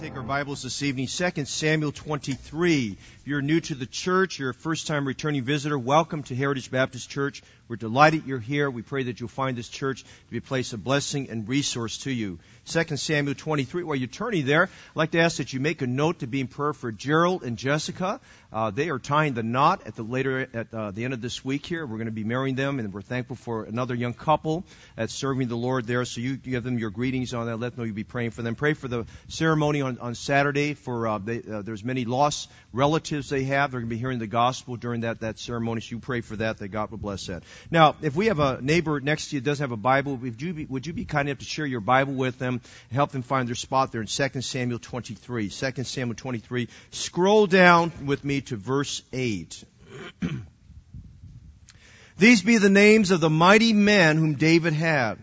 take our Bibles this evening, 2 Samuel 23. If you're new to the church, you're a first time returning visitor, welcome to Heritage Baptist Church. We're delighted you're here. We pray that you'll find this church to be a place of blessing and resource to you. 2 Samuel 23. While you're turning there, I'd like to ask that you make a note to be in prayer for Gerald and Jessica. Uh, they are tying the knot at the later at uh, the end of this week here. We're going to be marrying them, and we're thankful for another young couple that's serving the Lord there. So you give them your greetings on that. Let them know you'll be praying for them. Pray for the ceremony on, on Saturday. For uh, they, uh, there's many lost relatives they have. They're going to be hearing the gospel during that that ceremony. So you pray for that. That God will bless that. Now, if we have a neighbor next to you that doesn't have a Bible, would you be, would you be kind enough to share your Bible with them and help them find their spot there in 2 Samuel 23? 2 Samuel 23. Scroll down with me to verse 8. These be the names of the mighty men whom David had.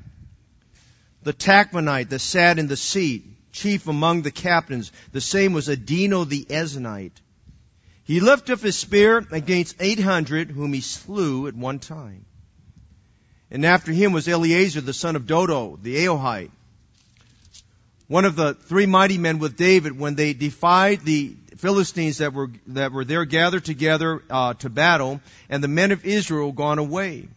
The Tachmonite that sat in the seat, chief among the captains. The same was Adino the Eznite. He lifted up his spear against 800 whom he slew at one time. And after him was Eleazar the son of Dodo, the Ahohite. One of the three mighty men with David when they defied the Philistines that were, that were there gathered together uh, to battle, and the men of Israel gone away.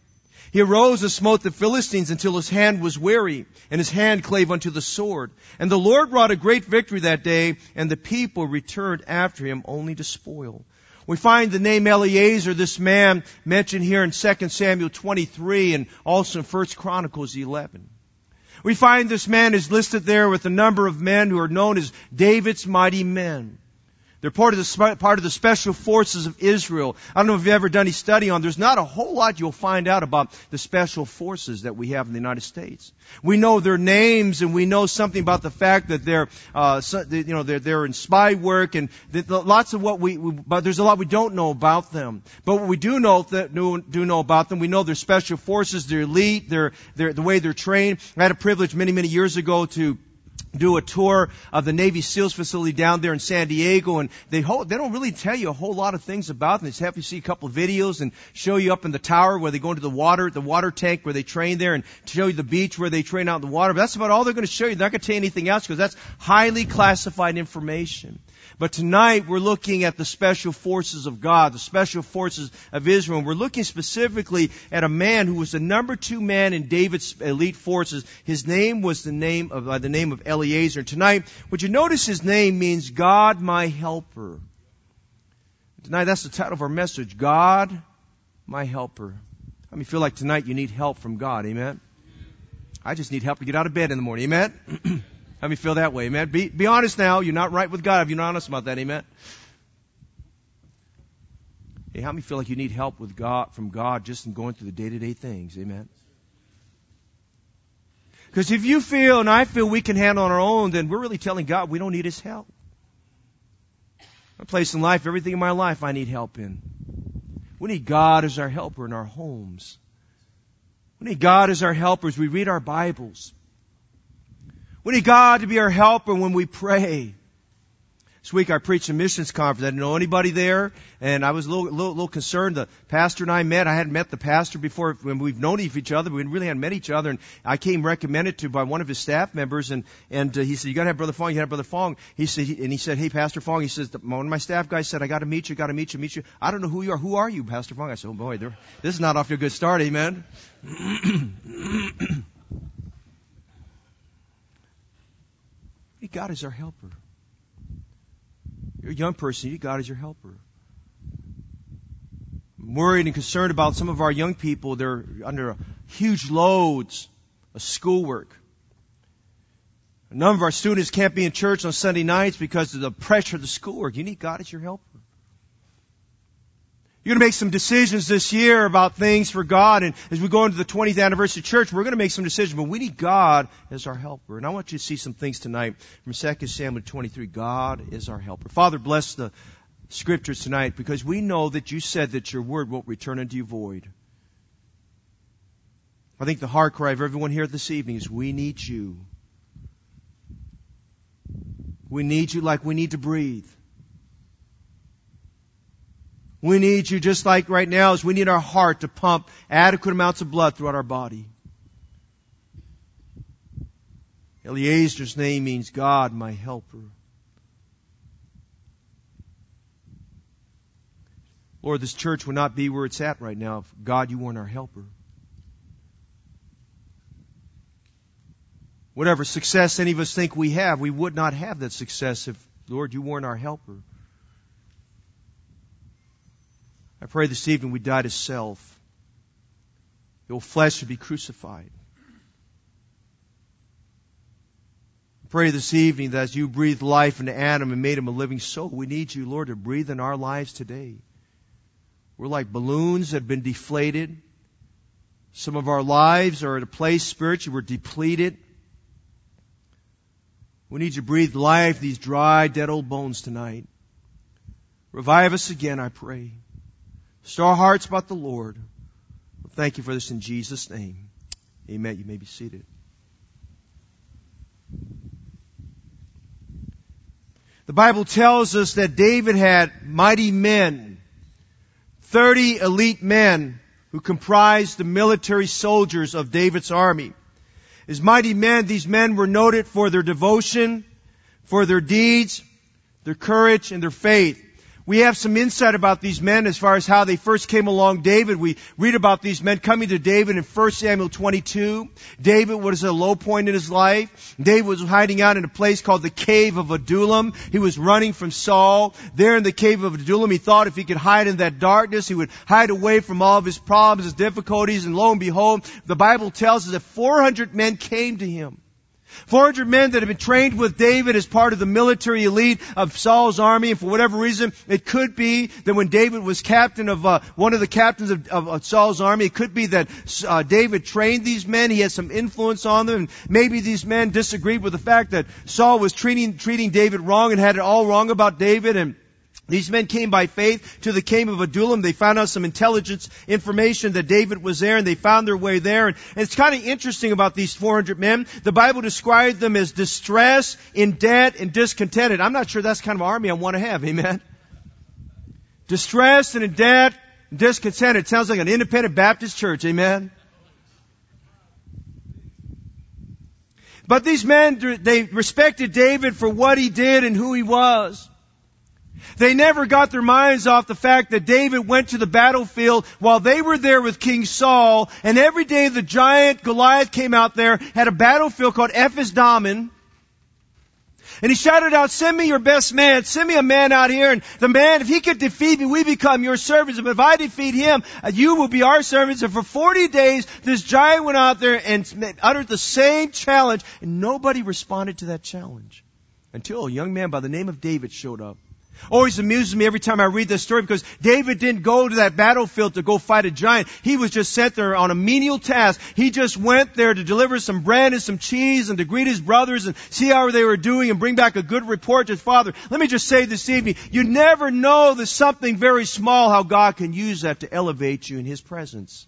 He arose and smote the Philistines until his hand was weary, and his hand clave unto the sword. And the Lord wrought a great victory that day, and the people returned after him only to spoil. We find the name Eleazar, this man mentioned here in 2 Samuel 23 and also in 1 Chronicles 11. We find this man is listed there with a number of men who are known as David's mighty men. They're part of the part of the special forces of Israel. I don't know if you've ever done any study on. There's not a whole lot you'll find out about the special forces that we have in the United States. We know their names, and we know something about the fact that they're, uh, you know, they're they're in spy work, and lots of what we, we, But there's a lot we don't know about them. But what we do know that do know about them, we know they're special forces, they're elite, they're, they're the way they're trained. I had a privilege many many years ago to do a tour of the Navy SEALs facility down there in San Diego, and they ho- they don't really tell you a whole lot of things about them. They just have you see a couple of videos and show you up in the tower where they go into the water, the water tank where they train there, and show you the beach where they train out in the water. But that's about all they're going to show you. They're not going to tell you anything else because that's highly classified information. But tonight we're looking at the special forces of God, the special forces of Israel. We're looking specifically at a man who was the number two man in David's elite forces. His name was the name of, uh, the name of Eleazar. Tonight, would you notice his name means God my helper? Tonight, that's the title of our message. God my helper. I mean, feel like tonight you need help from God? Amen? I just need help to get out of bed in the morning. Amen? How many feel that way? Amen. Be, be honest now. You're not right with God if you're not honest about that. Amen. Hey, how many feel like you need help with God from God just in going through the day to day things? Amen. Because if you feel and I feel we can handle on our own, then we're really telling God we don't need His help. A place in life, everything in my life I need help in. We need God as our helper in our homes. We need God as our helper as we read our Bibles. We need God to be our helper when we pray. This week I preached a missions conference. I didn't know anybody there, and I was a little, little, little concerned. The pastor and I met. I hadn't met the pastor before. When we've known each other, we really hadn't met each other. And I came recommended to by one of his staff members, and and uh, he said, "You got to have Brother Fong. You got to have Brother Fong." He said, and he said, "Hey, Pastor Fong." He says, "One of my staff guys said I got to meet you. Got to meet you. Meet you. I don't know who you are. Who are you, Pastor Fong?" I said, "Oh boy, this is not off to a good start. Amen." God is our helper. You're a young person, you God is your helper. I'm worried and concerned about some of our young people. They're under huge loads of schoolwork. A number of our students can't be in church on Sunday nights because of the pressure of the schoolwork. You need God as your helper. You're going to make some decisions this year about things for God. And as we go into the 20th anniversary church, we're going to make some decisions, but we need God as our helper. And I want you to see some things tonight from 2 Samuel 23. God is our helper. Father, bless the scriptures tonight because we know that you said that your word won't return unto you void. I think the heart cry of everyone here this evening is we need you. We need you like we need to breathe. We need you just like right now as we need our heart to pump adequate amounts of blood throughout our body. Eliezer's name means God, my helper. Lord, this church would not be where it's at right now if God, you weren't our helper. Whatever success any of us think we have, we would not have that success if, Lord, you weren't our helper. I pray this evening we die to self. The old flesh would be crucified. I pray this evening that as you breathed life into Adam and made him a living soul, we need you, Lord, to breathe in our lives today. We're like balloons that have been deflated. Some of our lives are at a place spiritually we're depleted. We need you to breathe life these dry, dead old bones tonight. Revive us again, I pray. Stir our hearts about the Lord. Thank you for this in Jesus' name. Amen. You may be seated. The Bible tells us that David had mighty men, 30 elite men who comprised the military soldiers of David's army. As mighty men, these men were noted for their devotion, for their deeds, their courage, and their faith. We have some insight about these men as far as how they first came along David. We read about these men coming to David in 1 Samuel 22. David was at a low point in his life. David was hiding out in a place called the cave of Adullam. He was running from Saul. There in the cave of Adullam, he thought if he could hide in that darkness, he would hide away from all of his problems, his difficulties, and lo and behold, the Bible tells us that 400 men came to him. 400 men that had been trained with David as part of the military elite of Saul's army, and for whatever reason, it could be that when David was captain of uh, one of the captains of, of, of, Saul's army, it could be that uh, David trained these men. He had some influence on them, and maybe these men disagreed with the fact that Saul was treating treating David wrong and had it all wrong about David, and these men came by faith to the cave of Adullam. They found out some intelligence information that David was there and they found their way there. And it's kind of interesting about these 400 men. The Bible described them as distressed, in debt, and discontented. I'm not sure that's kind of army I want to have. Amen. Distressed and in debt, and discontented. Sounds like an independent Baptist church. Amen. But these men, they respected David for what he did and who he was. They never got their minds off the fact that David went to the battlefield while they were there with King Saul, and every day the giant Goliath came out there, had a battlefield called Ephes Dammim, and he shouted out, send me your best man, send me a man out here, and the man, if he could defeat me, we become your servants, but if I defeat him, you will be our servants. And for 40 days, this giant went out there and uttered the same challenge, and nobody responded to that challenge. Until a young man by the name of David showed up. Always amuses me every time I read this story because David didn't go to that battlefield to go fight a giant. He was just sent there on a menial task. He just went there to deliver some bread and some cheese and to greet his brothers and see how they were doing and bring back a good report to his father. Let me just say this evening, you never know that something very small how God can use that to elevate you in his presence.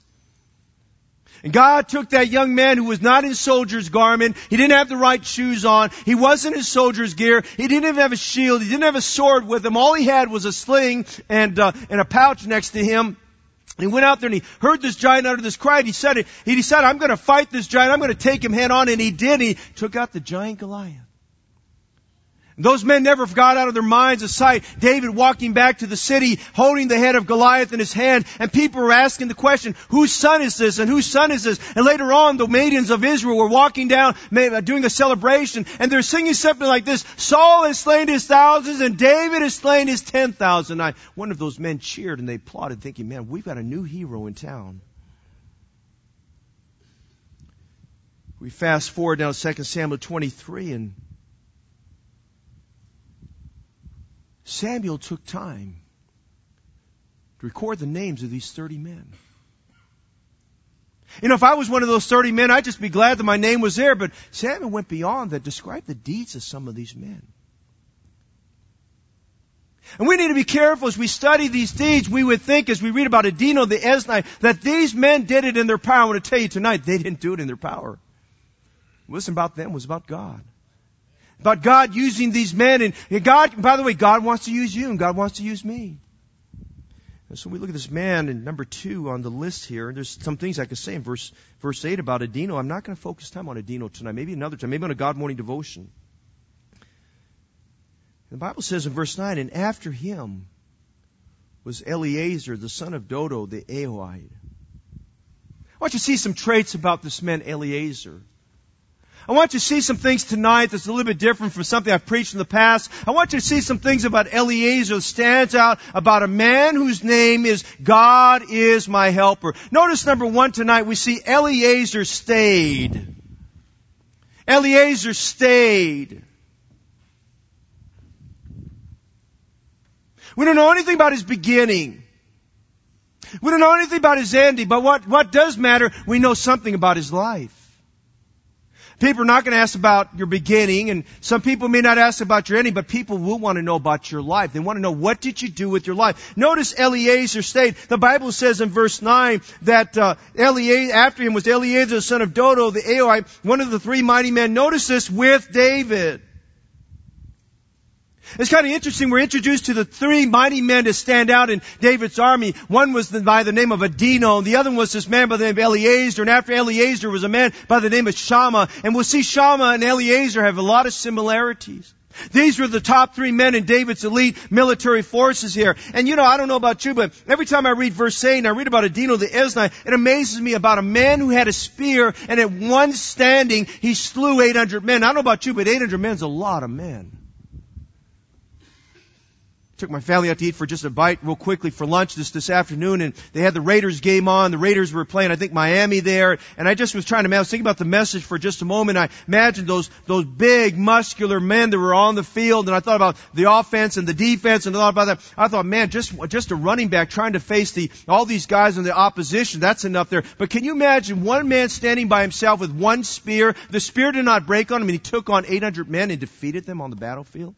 And God took that young man who was not in soldier's garment. He didn't have the right shoes on. He wasn't in soldier's gear. He didn't even have a shield. He didn't have a sword with him. All he had was a sling and, uh, and a pouch next to him. And he went out there and he heard this giant utter this cry. And he said, he decided, I'm going to fight this giant. I'm going to take him head on. And he did. He took out the giant Goliath. Those men never got out of their minds of sight David walking back to the city holding the head of Goliath in his hand and people were asking the question, whose son is this and whose son is this? And later on the maidens of Israel were walking down uh, doing a celebration and they're singing something like this, Saul has slain his thousands and David has slain his ten thousand. One of those men cheered and they applauded thinking, man, we've got a new hero in town. We fast forward now to 2 Samuel 23 and Samuel took time to record the names of these 30 men. You know, if I was one of those 30 men, I'd just be glad that my name was there, but Samuel went beyond that, described the deeds of some of these men. And we need to be careful as we study these deeds. We would think as we read about Adino the Eznite that these men did it in their power. I want to tell you tonight, they didn't do it in their power. It wasn't about them, it was about God about God using these men. And God, by the way, God wants to use you and God wants to use me. And so we look at this man in number two on the list here. And there's some things I could say in verse, verse 8 about Adino. I'm not going to focus time on Adino tonight. Maybe another time. Maybe on a God morning devotion. The Bible says in verse 9, and after him was Eleazar, the son of Dodo, the Ahohite. I want you to see some traits about this man, Eleazar. I want you to see some things tonight that's a little bit different from something I've preached in the past. I want you to see some things about Eliezer that stands out about a man whose name is God is my helper. Notice number one tonight, we see Eliezer stayed. Eliezer stayed. We don't know anything about his beginning. We don't know anything about his ending, but what, what does matter, we know something about his life. People are not going to ask about your beginning, and some people may not ask about your ending, but people will want to know about your life. They want to know what did you do with your life. Notice Eliezer stayed. The Bible says in verse 9 that uh, Eliezer, after him was Eliezer, the son of Dodo, the Ahohite, one of the three mighty men. Notice this with David. It's kind of interesting. We're introduced to the three mighty men to stand out in David's army. One was by the name of Adino, and the other was this man by the name of Eleazar, and after Eleazar was a man by the name of Shammah. And we'll see Shammah and Eleazar have a lot of similarities. These were the top three men in David's elite military forces here. And you know, I don't know about you, but every time I read verse 8 and I read about Adino the Eznite, it amazes me about a man who had a spear and at one standing he slew 800 men. I don't know about you, but 800 men is a lot of men took my family out to eat for just a bite real quickly for lunch this, this afternoon and they had the Raiders game on. The Raiders were playing, I think, Miami there. And I just was trying to, I was thinking about the message for just a moment. I imagined those, those big muscular men that were on the field and I thought about the offense and the defense and I thought about that. I thought, man, just, just a running back trying to face the, all these guys in the opposition. That's enough there. But can you imagine one man standing by himself with one spear? The spear did not break on him and he took on 800 men and defeated them on the battlefield.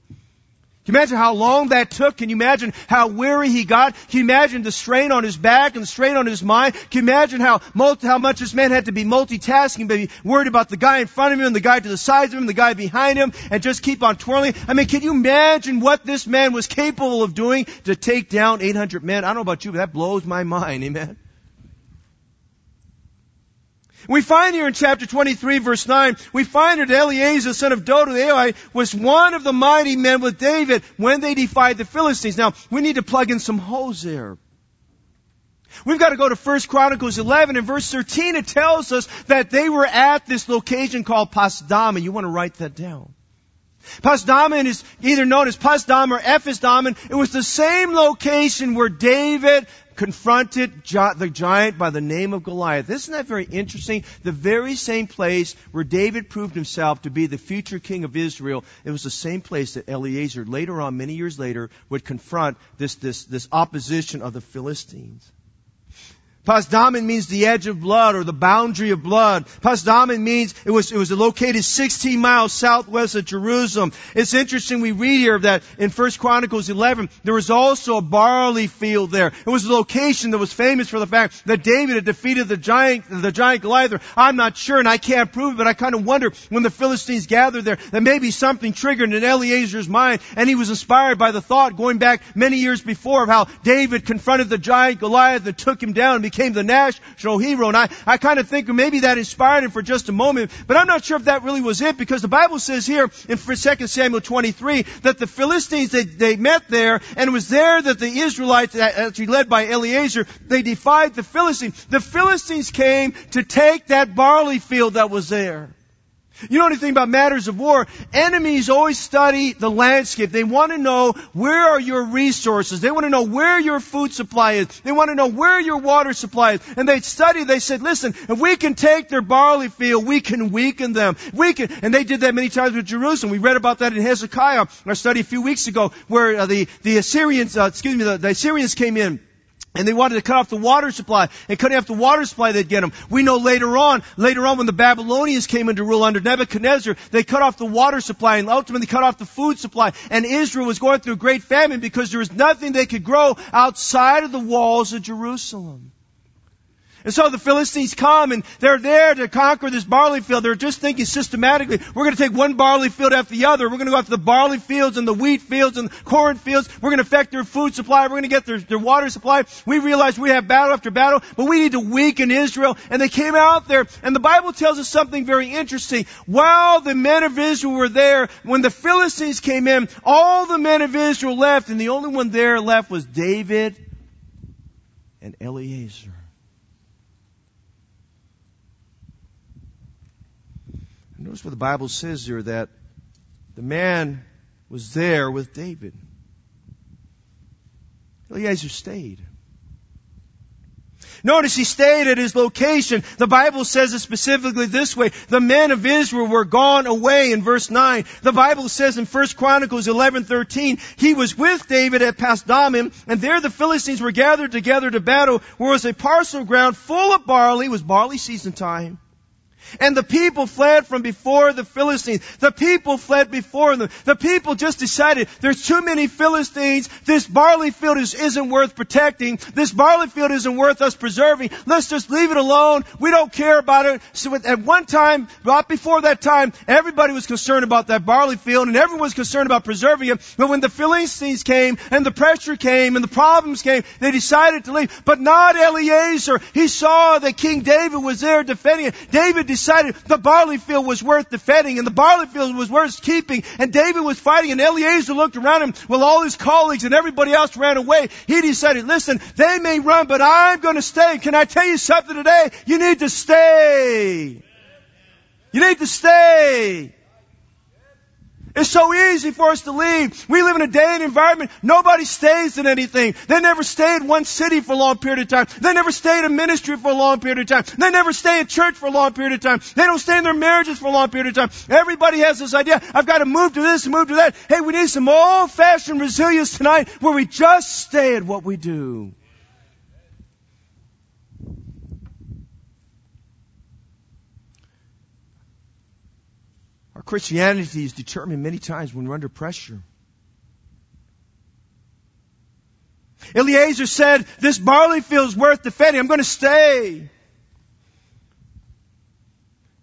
Can you imagine how long that took? Can you imagine how weary he got? Can you imagine the strain on his back and the strain on his mind? Can you imagine how, multi, how much this man had to be multitasking, be worried about the guy in front of him, the guy to the sides of him, the guy behind him, and just keep on twirling? I mean, can you imagine what this man was capable of doing to take down 800 men? I don't know about you, but that blows my mind. Amen. We find here in chapter 23 verse 9, we find that Eleazar, son of Dodo the was one of the mighty men with David when they defied the Philistines. Now, we need to plug in some holes there. We've got to go to 1 Chronicles 11 and verse 13. It tells us that they were at this location called Pasdama. You want to write that down. Pasdammim is either known as Pasdam or Ephes It was the same location where David confronted the giant by the name of Goliath. Isn't that very interesting? The very same place where David proved himself to be the future king of Israel, it was the same place that Eleazar later on, many years later, would confront this, this, this opposition of the Philistines. Pasdammim means the edge of blood or the boundary of blood. Pasdammim means it was, it was located 16 miles southwest of Jerusalem. It's interesting we read here that in 1 Chronicles 11, there was also a barley field there. It was a location that was famous for the fact that David had defeated the giant, the giant Goliath. I'm not sure and I can't prove it, but I kind of wonder when the Philistines gathered there that maybe something triggered in Eleazar's mind and he was inspired by the thought going back many years before of how David confronted the giant Goliath and took him down and became the national hero. And I, I kind of think maybe that inspired him for just a moment, but I'm not sure if that really was it because the Bible says here in 2 Samuel 23 that the Philistines, they, they met there and it was there that the Israelites, actually led by Eleazar, they defied the Philistines. The Philistines came to take that barley field that was there. You know anything about matters of war? Enemies always study the landscape. They want to know where are your resources. They want to know where your food supply is. They want to know where your water supply is. And they study, they said, listen, if we can take their barley field, we can weaken them. We can, and they did that many times with Jerusalem. We read about that in Hezekiah, in our study a few weeks ago, where uh, the, the Assyrians, uh, excuse me, the, the Assyrians came in and they wanted to cut off the water supply. And cutting off the water supply, they'd get them. We know later on, later on when the Babylonians came into rule under Nebuchadnezzar, they cut off the water supply and ultimately cut off the food supply. And Israel was going through great famine because there was nothing they could grow outside of the walls of Jerusalem. And so the Philistines come and they're there to conquer this barley field. They're just thinking systematically, we're going to take one barley field after the other. We're going to go after the barley fields and the wheat fields and the corn fields. We're going to affect their food supply. We're going to get their, their water supply. We realize we have battle after battle, but we need to weaken Israel. And they came out there and the Bible tells us something very interesting. While the men of Israel were there, when the Philistines came in, all the men of Israel left and the only one there left was David and Eleazar. Notice what the Bible says here that the man was there with David. Eliezer stayed. Notice he stayed at his location. The Bible says it specifically this way. The men of Israel were gone away in verse 9. The Bible says in 1 Chronicles 11:13, he was with David at Pasdammim, and there the Philistines were gathered together to battle, where was a parcel ground full of barley, was barley season time. And the people fled from before the Philistines. The people fled before them. The people just decided there's too many Philistines. This barley field is, isn't worth protecting. This barley field isn't worth us preserving. Let's just leave it alone. We don't care about it. So at one time, right before that time, everybody was concerned about that barley field and everyone was concerned about preserving it. But when the Philistines came and the pressure came and the problems came, they decided to leave. But not Eliezer. He saw that King David was there defending it. David decided the barley field was worth defending and the barley field was worth keeping and David was fighting and Eliezer looked around him while all his colleagues and everybody else ran away. He decided, listen, they may run, but I'm going to stay. Can I tell you something today? You need to stay. You need to stay. It's so easy for us to leave. We live in a day and environment, nobody stays in anything. They never stay in one city for a long period of time. They never stay in a ministry for a long period of time. They never stay in church for a long period of time. They don't stay in their marriages for a long period of time. Everybody has this idea, I've got to move to this and move to that. Hey, we need some old fashioned resilience tonight where we just stay at what we do. Christianity is determined many times when we're under pressure. Eliezer said, this barley field is worth defending. I'm going to stay.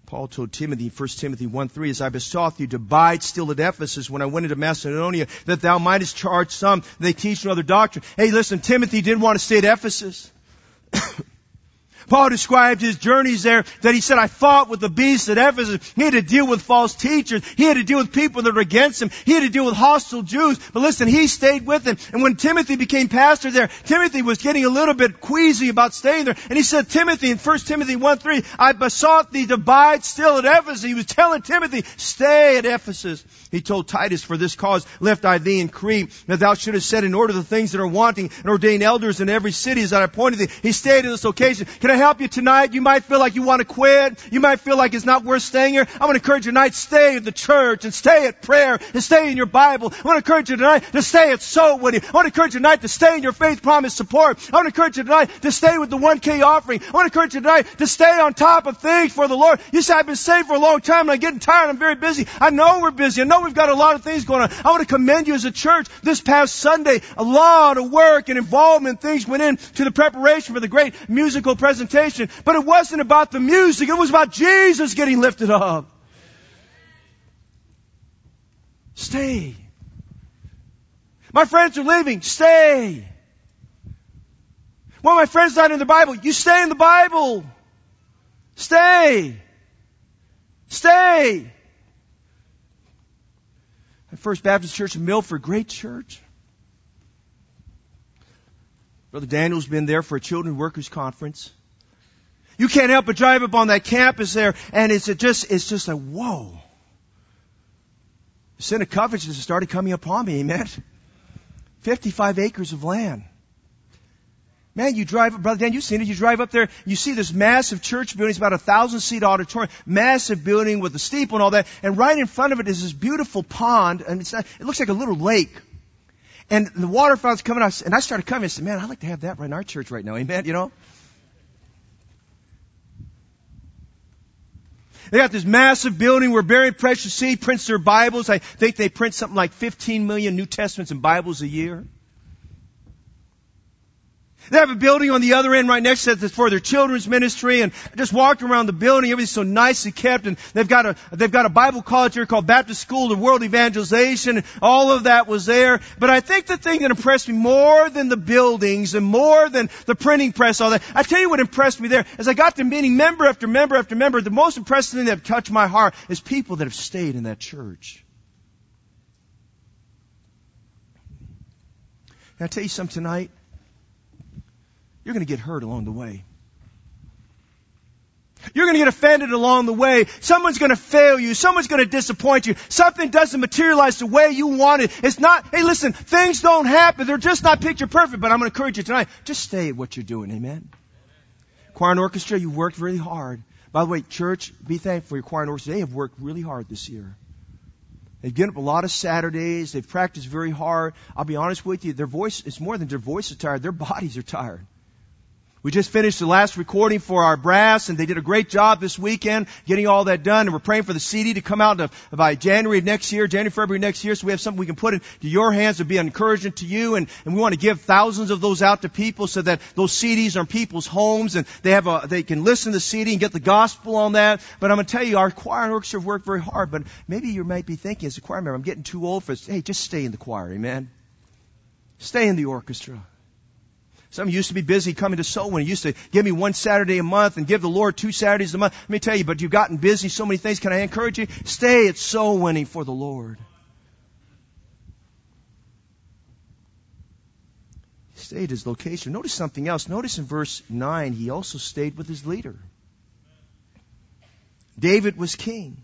Paul told Timothy, 1 Timothy 1 3, as I besought thee to abide still at Ephesus when I went into Macedonia, that thou mightest charge some, they teach another doctrine. Hey, listen, Timothy didn't want to stay at Ephesus. Paul described his journeys there that he said, I fought with the beasts at Ephesus. He had to deal with false teachers. He had to deal with people that were against him. He had to deal with hostile Jews. But listen, he stayed with him. And when Timothy became pastor there, Timothy was getting a little bit queasy about staying there. And he said, Timothy, in 1 Timothy 1 3, I besought thee to abide still at Ephesus. He was telling Timothy, stay at Ephesus. He told Titus, for this cause left I thee in Crete, that thou shouldest set in order the things that are wanting and ordain elders in every city as I appointed thee. He stayed in this location. Can I help you tonight? You might feel like you want to quit. You might feel like it's not worth staying here. I want to encourage you tonight, to stay in the church and stay at prayer and stay in your Bible. I want to encourage you tonight to stay at Soul Winning. I want to encourage you tonight to stay in your faith promise support. I want to encourage you tonight to stay with the 1K offering. I want to encourage you tonight to stay on top of things for the Lord. You say, I've been saved for a long time and I'm getting tired. I'm very busy. I know we're busy. I know we've got a lot of things going on. I want to commend you as a church. This past Sunday, a lot of work and involvement, things went into the preparation for the great musical presentation. But it wasn't about the music. It was about Jesus getting lifted up. Stay. My friends are leaving. Stay. Well, my friend's not in the Bible. You stay in the Bible. Stay. Stay. At First Baptist Church in Milford, great church. Brother Daniel's been there for a children workers conference. You can't help but drive up on that campus there, and it's just it's just a whoa. The sin of covetousness started coming upon me, amen. Fifty-five acres of land. Man, you drive, up, Brother Dan, you've seen it. You drive up there, you see this massive church building. It's about a thousand seat auditorium, massive building with a steeple and all that. And right in front of it is this beautiful pond, and it's not, it looks like a little lake. And the water fountain's coming out, and I started coming. I said, man, I'd like to have that right in our church right now. Amen, you know? They got this massive building where Bearing Precious Seed prints their Bibles. I think they print something like 15 million New Testaments and Bibles a year. They have a building on the other end right next to it that's for their children's ministry and I just walked around the building. Everything's so nicely kept and they've got a, they've got a Bible college here called Baptist School of World Evangelization. And all of that was there. But I think the thing that impressed me more than the buildings and more than the printing press, all that, I tell you what impressed me there. As I got to meeting member after member after member, the most impressive thing that touched my heart is people that have stayed in that church. Can I tell you something tonight? You're going to get hurt along the way. You're going to get offended along the way. Someone's going to fail you. Someone's going to disappoint you. Something doesn't materialize the way you wanted. It's not, hey listen, things don't happen. They're just not picture perfect, but I'm going to encourage you tonight. Just stay at what you're doing. Amen. Choir and orchestra, you worked really hard. By the way, church, be thankful your choir and orchestra. They have worked really hard this year. They've given up a lot of Saturdays. They've practiced very hard. I'll be honest with you, their voice, it's more than their voice is tired. Their bodies are tired. We just finished the last recording for our brass and they did a great job this weekend getting all that done and we're praying for the CD to come out by January of next year, January, February next year so we have something we can put into your hands to be an encouragement to you and, and we want to give thousands of those out to people so that those CDs are in people's homes and they have a, they can listen to the CD and get the gospel on that. But I'm going to tell you, our choir and orchestra have worked very hard, but maybe you might be thinking as a choir member, I'm getting too old for this. Hey, just stay in the choir, amen? Stay in the orchestra. Some used to be busy coming to soul winning. Used to give me one Saturday a month and give the Lord two Saturdays a month. Let me tell you, but you've gotten busy, so many things. Can I encourage you? Stay at soul winning for the Lord. He stayed at his location. Notice something else. Notice in verse 9, he also stayed with his leader. David was king.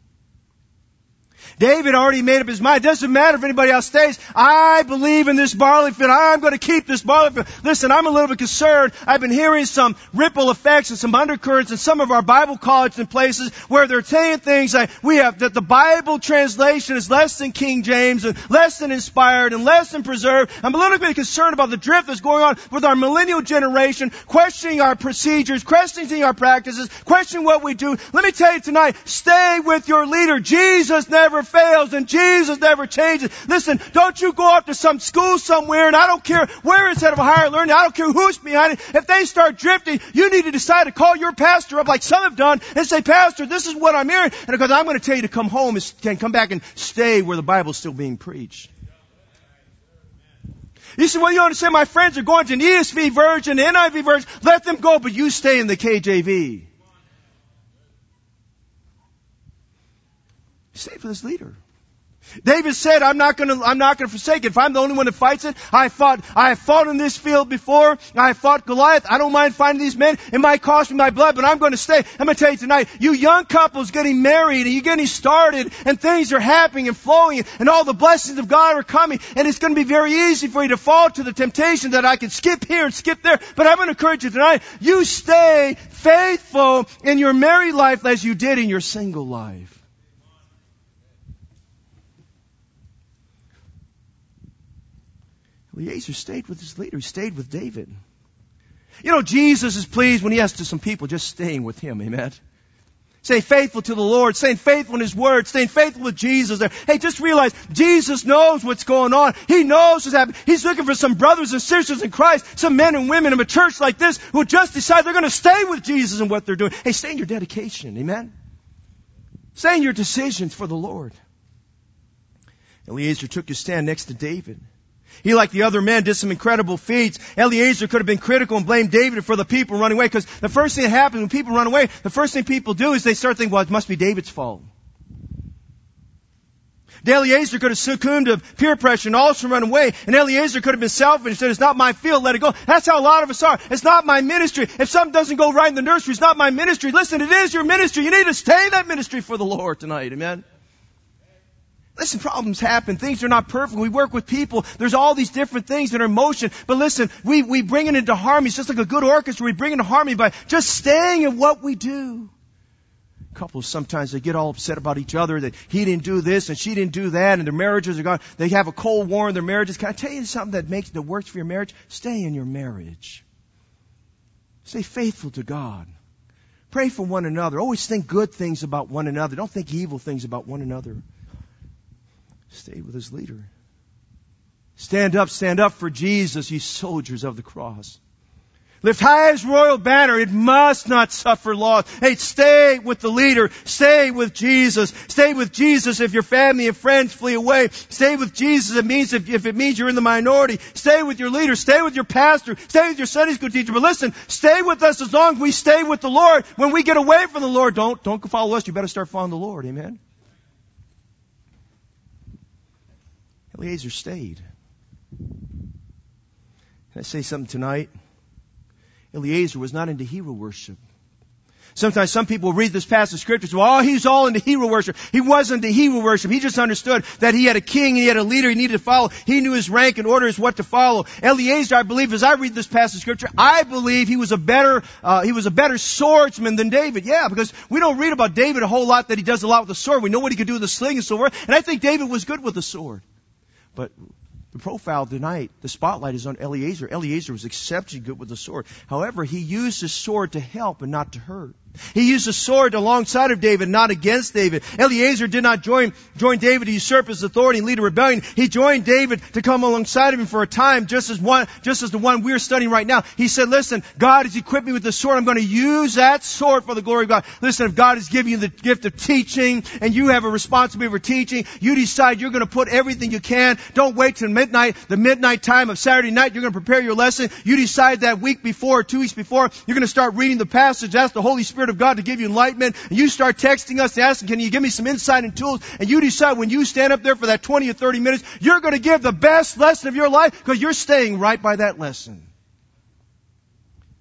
David already made up his mind. It doesn't matter if anybody else stays. I believe in this barley field. I'm going to keep this barley field. Listen, I'm a little bit concerned. I've been hearing some ripple effects and some undercurrents in some of our Bible colleges and places where they're saying things like we have that the Bible translation is less than King James and less than inspired and less than preserved. I'm a little bit concerned about the drift that's going on with our millennial generation, questioning our procedures, questioning our practices, questioning what we do. Let me tell you tonight, stay with your leader. Jesus never never fails and Jesus never changes. Listen, don't you go off to some school somewhere and I don't care where it's at of a higher learning, I don't care who's behind it. If they start drifting, you need to decide to call your pastor up like some have done and say, Pastor, this is what I'm hearing. And because I'm going to tell you to come home and come back and stay where the Bible's still being preached. You say, well, you understand my friends are going to an ESV version, NIV version. Let them go, but you stay in the KJV. Stay with his leader. David said, I'm not gonna, I'm not gonna forsake it. If I'm the only one that fights it, I fought, I have fought in this field before, I fought Goliath, I don't mind fighting these men, it might cost me my blood, but I'm gonna stay. I'm gonna tell you tonight, you young couples getting married and you're getting started and things are happening and flowing and all the blessings of God are coming and it's gonna be very easy for you to fall to the temptation that I can skip here and skip there, but I'm gonna encourage you tonight, you stay faithful in your married life as you did in your single life. Eliezer stayed with his leader. He stayed with David. You know, Jesus is pleased when he has to some people just staying with him. Amen. Staying faithful to the Lord, staying faithful in His Word, staying faithful with Jesus there. Hey, just realize Jesus knows what's going on. He knows what's happening. He's looking for some brothers and sisters in Christ, some men and women in a church like this who just decide they're going to stay with Jesus and what they're doing. Hey, stay in your dedication. Amen. Stay in your decisions for the Lord. Eliezer took his stand next to David. He, like the other men, did some incredible feats. Eliezer could have been critical and blamed David for the people running away because the first thing that happens when people run away, the first thing people do is they start thinking, well, it must be David's fault. Eliezer could have succumbed to peer pressure and also run away. And Eliezer could have been selfish and said, it's not my field, let it go. That's how a lot of us are. It's not my ministry. If something doesn't go right in the nursery, it's not my ministry. Listen, it is your ministry. You need to stay in that ministry for the Lord tonight. Amen. Listen, problems happen. Things are not perfect. We work with people. There's all these different things that are in motion. But listen, we, we bring it into harmony. It's just like a good orchestra. We bring it into harmony by just staying in what we do. Couples sometimes they get all upset about each other that he didn't do this and she didn't do that and their marriages are gone. They have a cold war in their marriages. Can I tell you something that makes that works for your marriage? Stay in your marriage. Stay faithful to God. Pray for one another. Always think good things about one another. Don't think evil things about one another stayed with his leader. Stand up, stand up for Jesus, ye soldiers of the cross. Lift high his royal banner. It must not suffer loss. Hey, stay with the leader. Stay with Jesus. Stay with Jesus if your family and friends flee away. Stay with Jesus. It means if, if it means you're in the minority. Stay with your leader. Stay with your pastor. Stay with your Sunday school teacher. But listen, stay with us as long as we stay with the Lord. When we get away from the Lord, don't, don't follow us. You better start following the Lord. Amen. Eliezer stayed. Can I say something tonight? Eliezer was not into hero worship. Sometimes some people read this passage of scripture and say, oh, he's all into hero worship. He wasn't into hero worship. He just understood that he had a king and he had a leader he needed to follow. He knew his rank and orders what to follow. Eliezer, I believe, as I read this passage of scripture, I believe he was a better, uh, he was a better swordsman than David. Yeah, because we don't read about David a whole lot that he does a lot with the sword. We know what he could do with the sling and so forth. And I think David was good with the sword. But the profile tonight, the spotlight is on Eliezer. Eliezer was exceptionally good with the sword. However, he used his sword to help and not to hurt. He used a sword alongside of David, not against David. Eliezer did not join, join David to usurp his authority and lead a rebellion. He joined David to come alongside of him for a time, just as one, just as the one we're studying right now. He said, listen, God has equipped me with the sword. I'm going to use that sword for the glory of God. Listen, if God has given you the gift of teaching and you have a responsibility for teaching, you decide you're going to put everything you can. Don't wait till midnight, the midnight time of Saturday night. You're going to prepare your lesson. You decide that week before, two weeks before, you're going to start reading the passage. Ask the Holy Spirit Spirit of God to give you enlightenment, and you start texting us asking, can you give me some insight and tools? And you decide when you stand up there for that 20 or 30 minutes, you're going to give the best lesson of your life because you're staying right by that lesson.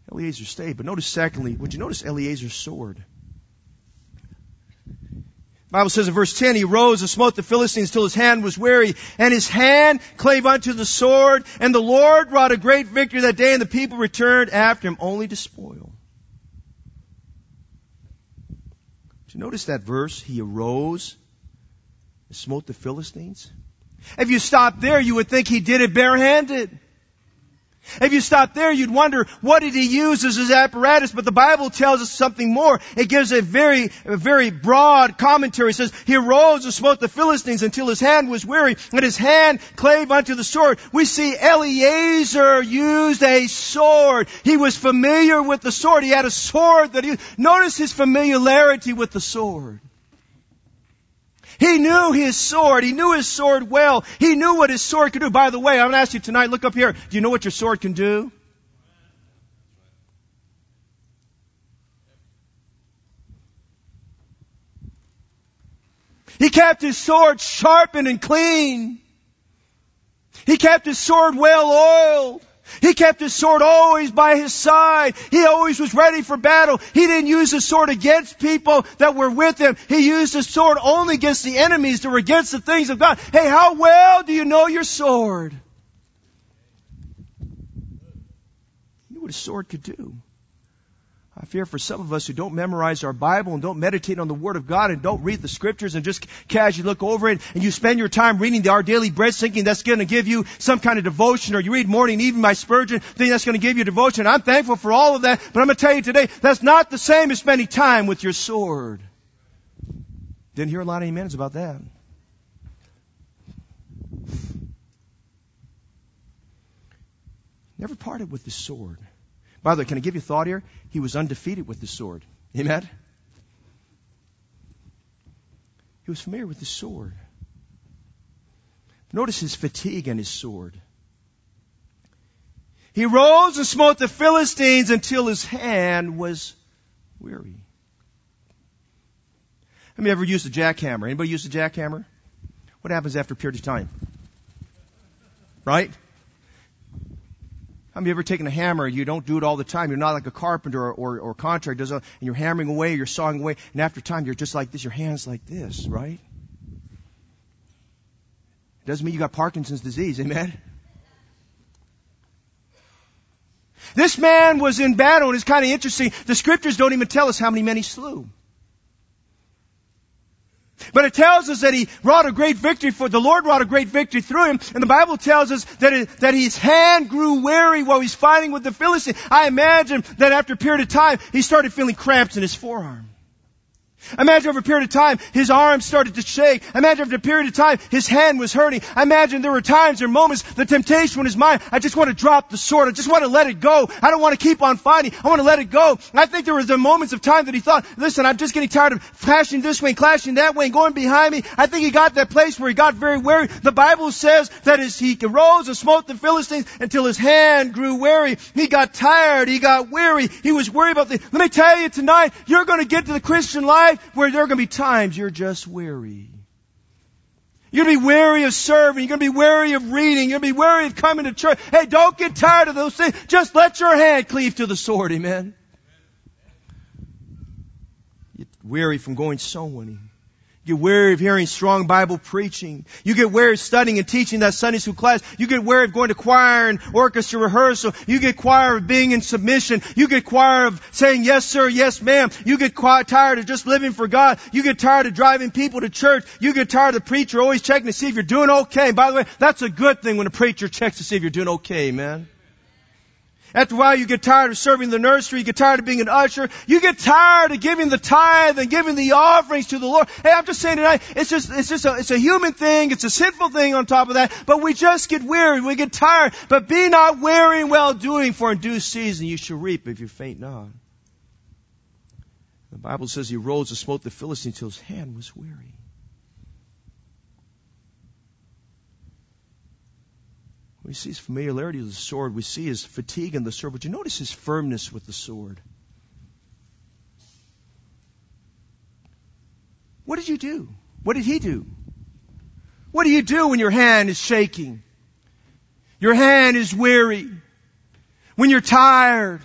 Eliezer stayed. But notice secondly, would you notice Eliezer's sword? Bible says in verse 10, he rose and smote the Philistines till his hand was weary, and his hand clave unto the sword, and the Lord wrought a great victory that day, and the people returned after him only to spoil. Notice that verse? He arose and smote the Philistines. If you stopped there, you would think he did it barehanded. If you stop there, you'd wonder, what did he use as his apparatus? But the Bible tells us something more. It gives a very, a very broad commentary. It says, he arose and smote the Philistines until his hand was weary, and his hand clave unto the sword. We see Eliezer used a sword. He was familiar with the sword. He had a sword that he, notice his familiarity with the sword. He knew his sword. He knew his sword well. He knew what his sword could do. By the way, I'm going to ask you tonight, look up here. Do you know what your sword can do? He kept his sword sharpened and clean. He kept his sword well oiled. He kept his sword always by his side. He always was ready for battle. He didn't use his sword against people that were with him. He used his sword only against the enemies that were against the things of God. Hey, how well do you know your sword? You knew what a sword could do. I fear for some of us who don't memorize our Bible and don't meditate on the Word of God and don't read the Scriptures and just casually look over it and you spend your time reading the Our Daily Bread thinking that's going to give you some kind of devotion or you read Morning Evening by Spurgeon thinking that's going to give you devotion. I'm thankful for all of that, but I'm going to tell you today, that's not the same as spending time with your sword. Didn't hear a lot of amens about that. Never parted with the sword. By the way, can I give you a thought here? He was undefeated with the sword. Amen? He was familiar with the sword. Notice his fatigue and his sword. He rose and smote the Philistines until his hand was weary. Have you ever used a jackhammer? Anybody use a jackhammer? What happens after a period of time? Right? How many you ever taken a hammer? You don't do it all the time. You're not like a carpenter or, or, or contractor and you're hammering away, you're sawing away, and after time you're just like this. Your hands like this, right? It doesn't mean you got Parkinson's disease, amen? This man was in battle, and it's kind of interesting. The scriptures don't even tell us how many men he slew. But it tells us that he wrought a great victory for, the Lord wrought a great victory through him, and the Bible tells us that, it, that his hand grew weary while he's fighting with the Philistines. I imagine that after a period of time, he started feeling cramps in his forearm. Imagine over a period of time, his arms started to shake. Imagine over a period of time, his hand was hurting. Imagine there were times or moments, the temptation in his mind, I just want to drop the sword. I just want to let it go. I don't want to keep on fighting. I want to let it go. And I think there was the moments of time that he thought, listen, I'm just getting tired of clashing this way and clashing that way and going behind me. I think he got that place where he got very weary. The Bible says that as he arose and smote the Philistines until his hand grew weary. He got tired. He got weary. He was worried about the, let me tell you tonight, you're going to get to the Christian life life where there are going to be times you're just weary. You're going to be weary of serving. You're going to be weary of reading. You're going to be weary of coming to church. Hey, don't get tired of those things. Just let your hand cleave to the sword. Amen. You're weary from going soul winning. You get weary of hearing strong Bible preaching. You get weary of studying and teaching that Sunday school class. You get weary of going to choir and orchestra rehearsal. You get choir of being in submission. You get choir of saying yes sir, yes ma'am. You get quite tired of just living for God. You get tired of driving people to church. You get tired of the preacher always checking to see if you're doing okay. By the way, that's a good thing when a preacher checks to see if you're doing okay, man. After a while, you get tired of serving the nursery. You get tired of being an usher. You get tired of giving the tithe and giving the offerings to the Lord. Hey, I'm just saying tonight, it's just, it's just a, it's a human thing. It's a sinful thing on top of that. But we just get weary. We get tired. But be not weary in well doing, for in due season you shall reap if you faint not. The Bible says he rose and smote the Philistine till his hand was weary. We see his familiarity with the sword. We see his fatigue in the sword. But you notice his firmness with the sword. What did you do? What did he do? What do you do when your hand is shaking? Your hand is weary. When you're tired.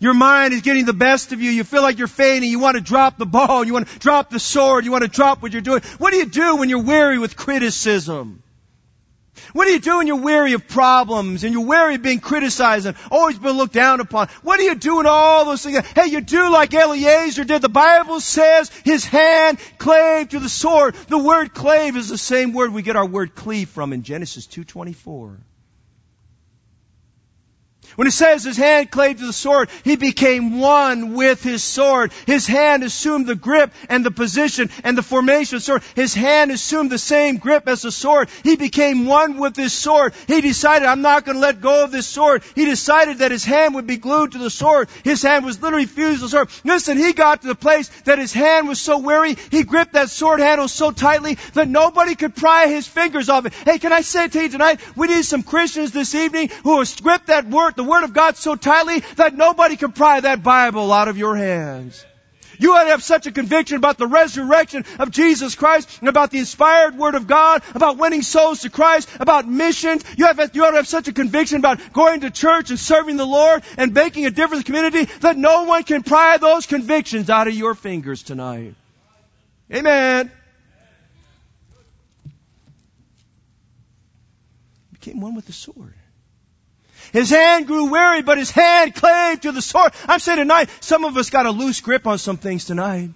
Your mind is getting the best of you. You feel like you're fainting. You want to drop the ball. You want to drop the sword. You want to drop what you're doing. What do you do when you're weary with criticism? What do you do when you're weary of problems and you're weary of being criticized and always been looked down upon? What do you do in all those things? Hey, you do like Eliezer did. The Bible says his hand clave to the sword. The word clave is the same word we get our word cleave from in Genesis 2.24. When it says his hand clave to the sword, he became one with his sword. His hand assumed the grip and the position and the formation of the sword. His hand assumed the same grip as the sword. He became one with his sword. He decided, I'm not going to let go of this sword. He decided that his hand would be glued to the sword. His hand was literally fused to the sword. Listen, he got to the place that his hand was so weary, he gripped that sword handle so tightly that nobody could pry his fingers off it. Hey, can I say to you tonight, we need some Christians this evening who will grip that word, the Word of God so tightly that nobody can pry that Bible out of your hands. You ought to have such a conviction about the resurrection of Jesus Christ and about the inspired Word of God, about winning souls to Christ, about missions. You, have, you ought to have such a conviction about going to church and serving the Lord and making a difference in the community that no one can pry those convictions out of your fingers tonight. Amen. Became one with the sword. His hand grew weary, but his hand clave to the sword. I'm saying tonight, some of us got a loose grip on some things tonight.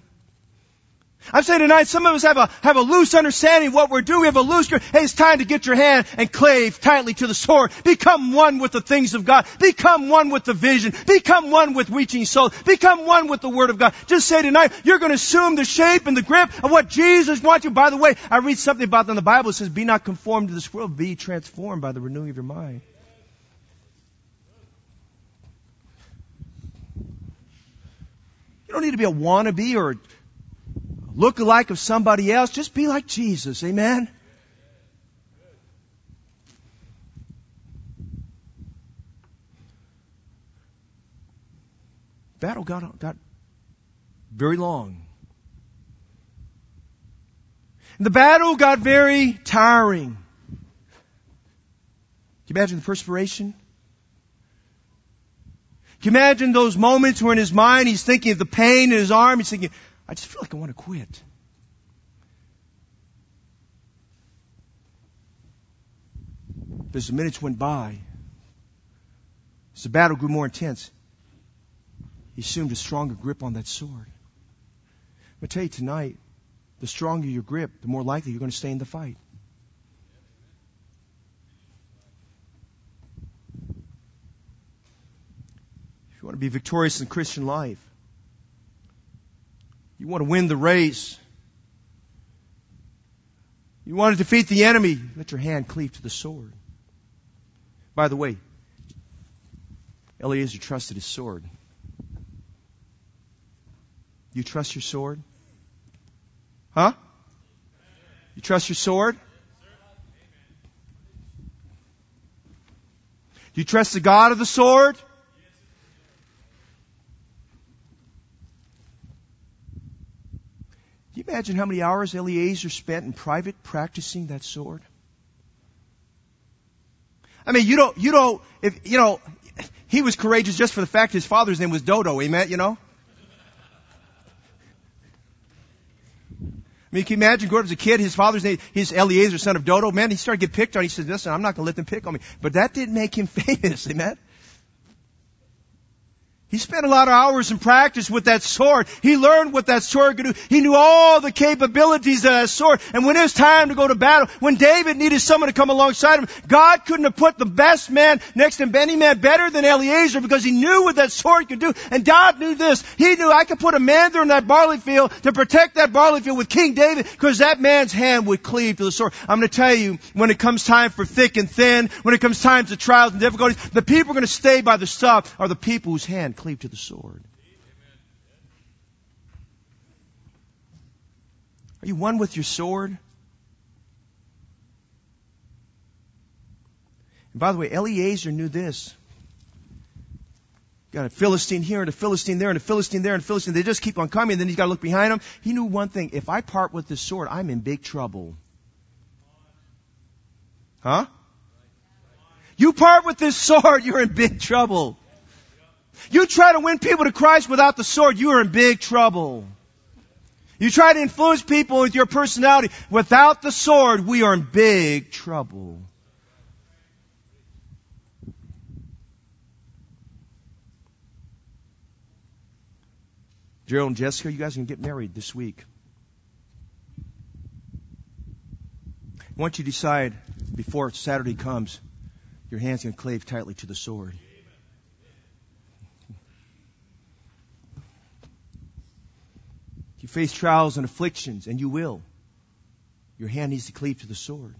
I'm saying tonight, some of us have a, have a loose understanding of what we're doing. We have a loose grip. Hey, it's time to get your hand and clave tightly to the sword. Become one with the things of God. Become one with the vision. Become one with reaching souls. Become one with the Word of God. Just say tonight, you're going to assume the shape and the grip of what Jesus wants you. By the way, I read something about that in the Bible. It says, be not conformed to this world, be transformed by the renewing of your mind. Don't need to be a wannabe or look alike of somebody else. Just be like Jesus. Amen. Battle got, got very long. And the battle got very tiring. Can you imagine the perspiration? Can you imagine those moments where in his mind he's thinking of the pain in his arm? He's thinking, I just feel like I want to quit. As the minutes went by, as the battle grew more intense, he assumed a stronger grip on that sword. I'm going to tell you tonight, the stronger your grip, the more likely you're going to stay in the fight. You want to be victorious in Christian life. You want to win the race. You want to defeat the enemy. Let your hand cleave to the sword. By the way, Eliezer trusted his sword. You trust your sword? Huh? You trust your sword? Do you trust the God of the sword? Imagine how many hours Eliezer spent in private practicing that sword? I mean, you don't, you don't, if, you know, he was courageous just for the fact his father's name was Dodo, amen, you know? I mean, can you imagine growing up as a kid, his father's name, he's Eliezer, son of Dodo. Man, he started to get picked on. He said, listen, I'm not going to let them pick on me. But that didn't make him famous, amen? He spent a lot of hours in practice with that sword. He learned what that sword could do. He knew all the capabilities of that sword. And when it was time to go to battle, when David needed someone to come alongside him, God couldn't have put the best man next to any man better than Eliezer because he knew what that sword could do. And God knew this. He knew I could put a man there in that barley field to protect that barley field with King David because that man's hand would cleave to the sword. I'm going to tell you, when it comes time for thick and thin, when it comes time to trials and difficulties, the people are going to stay by the stuff are the people whose hand cleave to the sword. Are you one with your sword? And by the way, Eliezer knew this. Got a Philistine here and a Philistine there and a Philistine there and a Philistine. They just keep on coming and then he's got to look behind him. He knew one thing. If I part with this sword, I'm in big trouble. Huh? You part with this sword, you're in big trouble. You try to win people to Christ without the sword, you are in big trouble. You try to influence people with your personality without the sword, we are in big trouble. Gerald and Jessica, you guys to get married this week. Once you decide before Saturday comes, your hand's going to cleave tightly to the sword. You face trials and afflictions, and you will, your hand needs to cleave to the sword.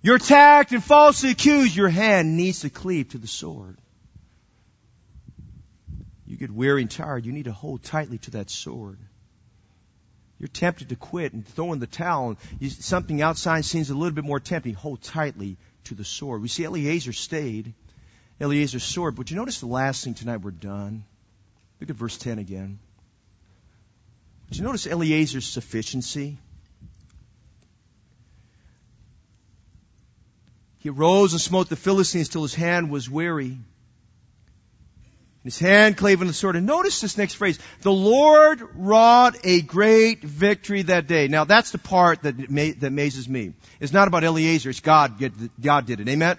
You're attacked and falsely accused, your hand needs to cleave to the sword. You get weary and tired, you need to hold tightly to that sword. You're tempted to quit and throw in the towel, and something outside seems a little bit more tempting. Hold tightly to the sword. We see Eliezer stayed, Eliezer's sword, but you notice the last thing tonight we're done. Look at verse 10 again. Did you notice Eliezer's sufficiency? He arose and smote the Philistines till his hand was weary. His hand clave on the sword. And notice this next phrase. The Lord wrought a great victory that day. Now that's the part that, that amazes me. It's not about Eliezer. It's God. God did it. Amen?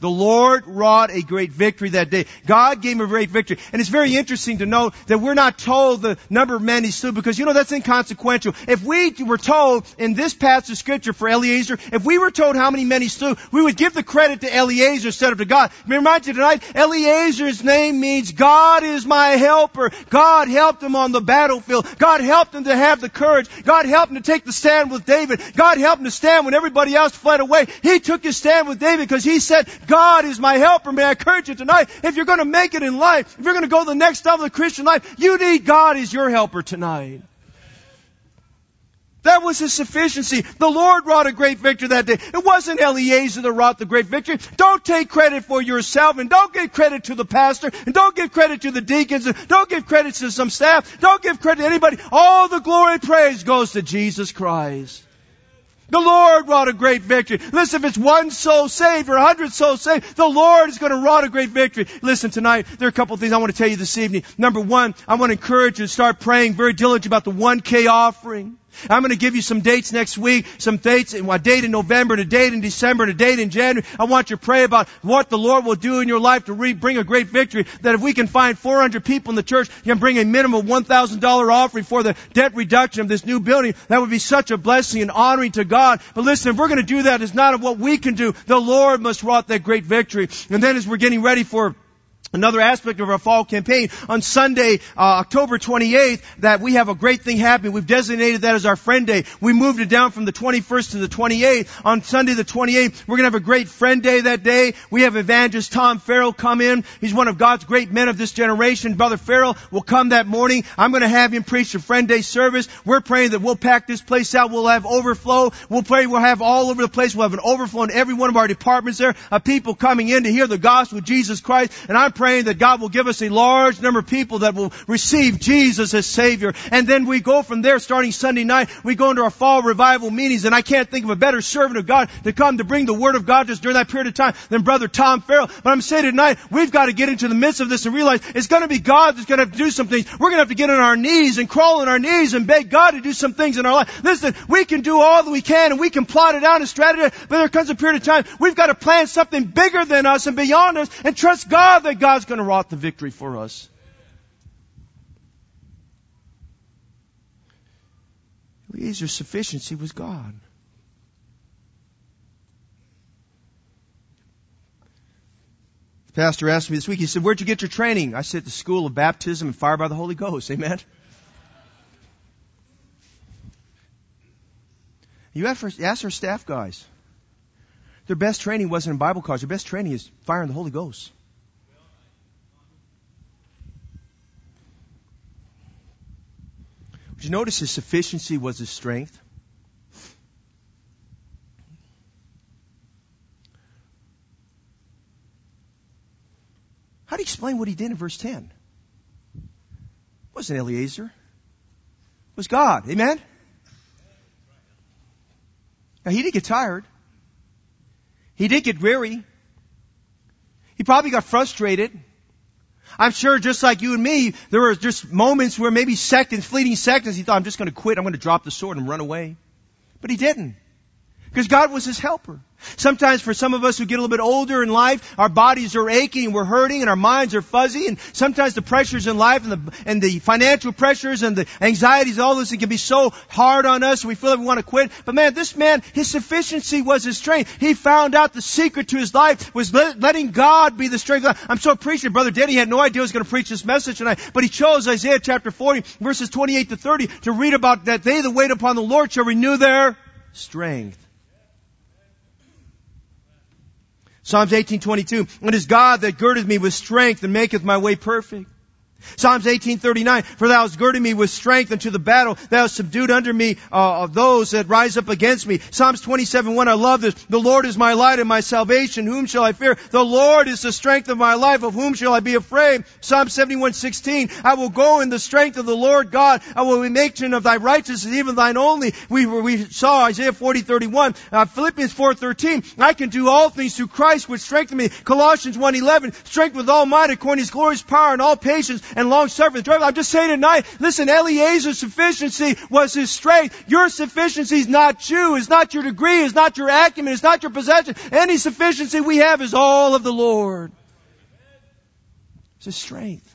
The Lord wrought a great victory that day. God gave him a great victory. And it's very interesting to note that we're not told the number of men he slew because, you know, that's inconsequential. If we were told in this passage of scripture for Eliezer, if we were told how many men he slew, we would give the credit to Eliezer instead of to God. Let me remind you tonight, Eliezer's name means God is my helper. God helped him on the battlefield. God helped him to have the courage. God helped him to take the stand with David. God helped him to stand when everybody else fled away. He took his stand with David because he said, God is my helper. May I encourage you tonight, if you're going to make it in life, if you're going to go the next level of the Christian life, you need God as your helper tonight. That was his sufficiency. The Lord wrought a great victory that day. It wasn't Eliezer that wrought the great victory. Don't take credit for yourself and don't give credit to the pastor and don't give credit to the deacons and don't give credit to some staff. Don't give credit to anybody. All the glory and praise goes to Jesus Christ. The Lord wrought a great victory. Listen, if it's one soul saved or a hundred souls saved, the Lord is going to wrought a great victory. Listen, tonight, there are a couple of things I want to tell you this evening. Number one, I want to encourage you to start praying very diligently about the 1K offering. I'm going to give you some dates next week, some dates, a date in November, and a date in December, and a date in January. I want you to pray about what the Lord will do in your life to re- bring a great victory. That if we can find 400 people in the church, you can bring a minimum of $1,000 offering for the debt reduction of this new building. That would be such a blessing and honoring to God. But listen, if we're going to do that, it's not of what we can do. The Lord must wrought that great victory. And then as we're getting ready for Another aspect of our fall campaign on Sunday, uh, October 28th, that we have a great thing happening. We've designated that as our friend day. We moved it down from the 21st to the 28th. On Sunday the 28th, we're going to have a great friend day that day. We have evangelist Tom Farrell come in. He's one of God's great men of this generation. Brother Farrell will come that morning. I'm going to have him preach the friend day service. We're praying that we'll pack this place out. We'll have overflow. We'll pray we'll have all over the place. We'll have an overflow in every one of our departments there of people coming in to hear the gospel of Jesus Christ. And I'm praying that God will give us a large number of people that will receive Jesus as Savior. And then we go from there starting Sunday night. We go into our fall revival meetings and I can't think of a better servant of God to come to bring the Word of God just during that period of time than Brother Tom Farrell. But I'm saying tonight, we've got to get into the midst of this and realize it's going to be God that's going to have to do some things. We're going to have to get on our knees and crawl on our knees and beg God to do some things in our life. Listen, we can do all that we can and we can plot it out and strategize, but there comes a period of time we've got to plan something bigger than us and beyond us and trust God that God's going to wrought the victory for us. Eliezer's sufficiency was God. The pastor asked me this week, he said, Where'd you get your training? I said, The School of Baptism and Fire by the Holy Ghost. Amen. You ask our staff guys. Their best training wasn't in Bible college. Their best training is fire in the Holy Ghost. Did you notice his sufficiency was his strength? How do you explain what he did in verse 10? It wasn't Eliezer. It was God. Amen? Now he did get tired. He did get weary. He probably got frustrated. I'm sure just like you and me, there were just moments where maybe seconds, fleeting seconds, he thought, I'm just going to quit. I'm going to drop the sword and run away. But he didn't. Because God was his helper. Sometimes for some of us who get a little bit older in life, our bodies are aching and we're hurting and our minds are fuzzy and sometimes the pressures in life and the, and the financial pressures and the anxieties, all this, it can be so hard on us we feel like we want to quit. But man, this man, his sufficiency was his strength. He found out the secret to his life was letting God be the strength. I'm so appreciative. Brother Denny had no idea he was going to preach this message tonight, but he chose Isaiah chapter 40 verses 28 to 30 to read about that they that wait upon the Lord shall renew their strength. Psalms 18:22, it is God that girdeth me with strength and maketh my way perfect. Psalms 18:39 For thou hast girded me with strength unto the battle. Thou hast subdued under me uh, those that rise up against me. Psalms 27:1 I love this. The Lord is my light and my salvation. Whom shall I fear? The Lord is the strength of my life. Of whom shall I be afraid? Psalm 71:16 I will go in the strength of the Lord God. I will be mention of thy righteousness even thine only. We we saw Isaiah 40:31 uh, Philippians 4:13 I can do all things through Christ which strengthen me. Colossians 1:11 strength with all might according to his glorious power and all patience and long suffering. I'm just saying tonight, listen, Eliezer's sufficiency was his strength. Your sufficiency is not you, it's not your degree, it's not your acumen, it's not your possession. Any sufficiency we have is all of the Lord. It's his strength.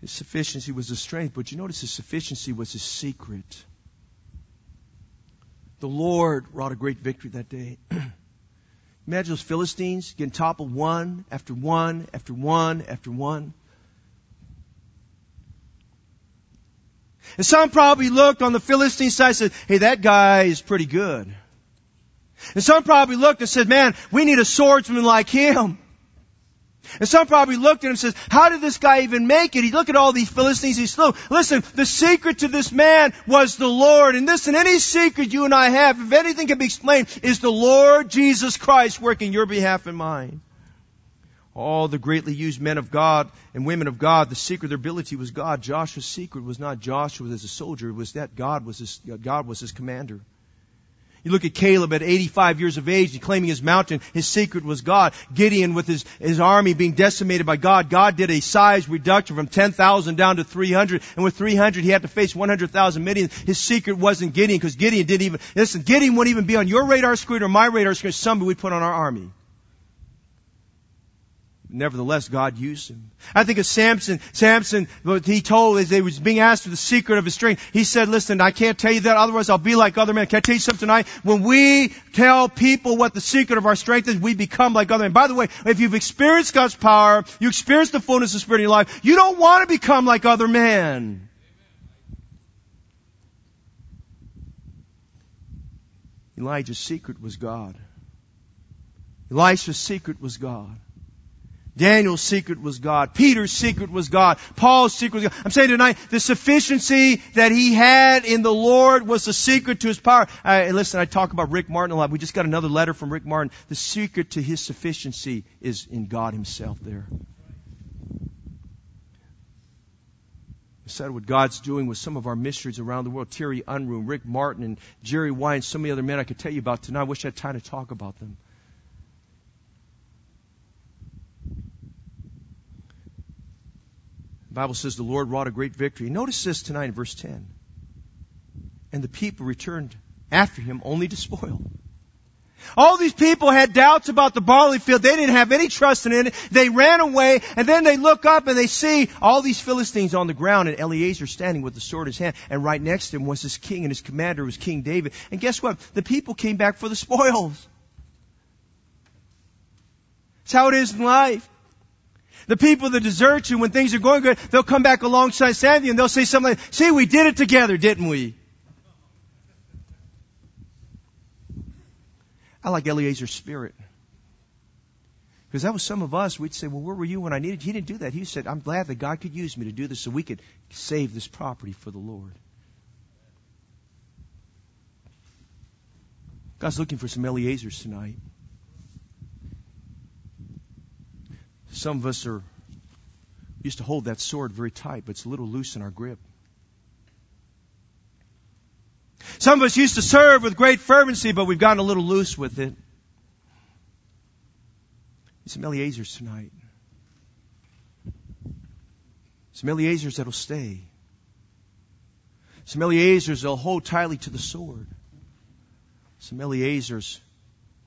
His sufficiency was his strength, but you notice his sufficiency was his secret. The Lord wrought a great victory that day. Imagine those Philistines getting toppled one after one after one after one. And some probably looked on the Philistine side and said, hey, that guy is pretty good. And some probably looked and said, man, we need a swordsman like him. And some probably looked at him and says, how did this guy even make it? He looked at all these Philistines he slew. Listen, the secret to this man was the Lord. And listen, any secret you and I have, if anything can be explained, is the Lord Jesus Christ working your behalf and mine. All the greatly used men of God and women of God, the secret of their ability was God. Joshua's secret was not Joshua as a soldier, it was that God was his, God was his commander. You look at Caleb at 85 years of age, claiming his mountain. His secret was God. Gideon with his, his army being decimated by God. God did a size reduction from 10,000 down to 300. And with 300, he had to face 100,000 Midian. His secret wasn't Gideon because Gideon didn't even, listen, Gideon wouldn't even be on your radar screen or my radar screen. Somebody we put on our army. Nevertheless, God used him. I think of Samson. Samson, he told as he was being asked for the secret of his strength, he said, listen, I can't tell you that, otherwise I'll be like other men. Can I tell you something tonight? When we tell people what the secret of our strength is, we become like other men. By the way, if you've experienced God's power, you experience the fullness of Spirit in your life, you don't want to become like other men. Elijah's secret was God. Elisha's secret was God. Daniel's secret was God. Peter's secret was God. Paul's secret was God. I'm saying tonight, the sufficiency that he had in the Lord was the secret to his power. Uh, listen, I talk about Rick Martin a lot. We just got another letter from Rick Martin. The secret to his sufficiency is in God himself there. I said what God's doing with some of our mysteries around the world. Terry Unruh, Rick Martin, and Jerry Wine, and so many other men I could tell you about tonight. I wish I had time to talk about them. The Bible says the Lord wrought a great victory. Notice this tonight in verse 10. And the people returned after him only to spoil. All these people had doubts about the barley field. They didn't have any trust in it. They ran away, and then they look up and they see all these Philistines on the ground, and Eleazar standing with the sword in his hand. And right next to him was his king, and his commander was King David. And guess what? The people came back for the spoils. It's how it is in life. The people that desert you when things are going good, they'll come back alongside Sandy and they'll say something like, see, we did it together, didn't we? I like Eleazar's spirit. Because that was some of us, we'd say, well, where were you when I needed you? He didn't do that. He said, I'm glad that God could use me to do this so we could save this property for the Lord. God's looking for some Eleazars tonight. Some of us are used to hold that sword very tight, but it's a little loose in our grip. Some of us used to serve with great fervency, but we've gotten a little loose with it. Some Eliezers tonight. Some Eliezers that'll stay. Some Eliezers that'll hold tightly to the sword. Some Eliezers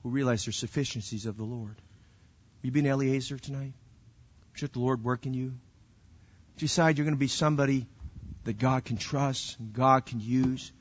who realize their sufficiencies of the Lord. You be an Eleazar tonight? Should the Lord work in you? Decide you're going to be somebody that God can trust and God can use.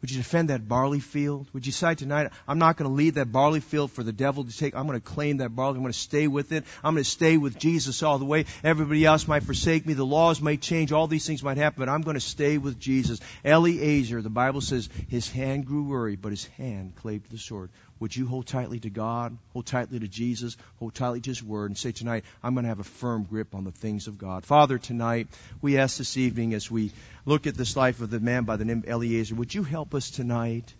Would you defend that barley field? Would you decide tonight, I'm not going to leave that barley field for the devil to take. I'm going to claim that barley. I'm going to stay with it. I'm going to stay with Jesus all the way. Everybody else might forsake me. The laws might change. All these things might happen, but I'm going to stay with Jesus. Eliezer, the Bible says, his hand grew weary, but his hand clave to the sword. Would you hold tightly to God, hold tightly to Jesus, hold tightly to His Word, and say tonight, I'm going to have a firm grip on the things of God. Father, tonight, we ask this evening as we look at this life of the man by the name of Eliezer, would you help us tonight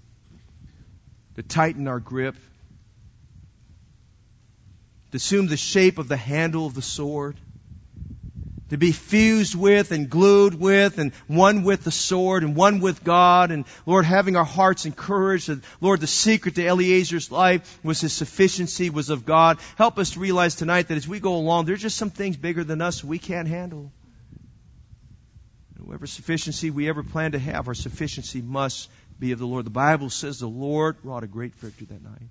to tighten our grip, to assume the shape of the handle of the sword? To be fused with and glued with and one with the sword and one with God and Lord having our hearts encouraged and Lord the secret to Eliezer's life was his sufficiency was of God. Help us to realize tonight that as we go along there's just some things bigger than us we can't handle. Whatever sufficiency we ever plan to have, our sufficiency must be of the Lord. The Bible says the Lord wrought a great victory that night.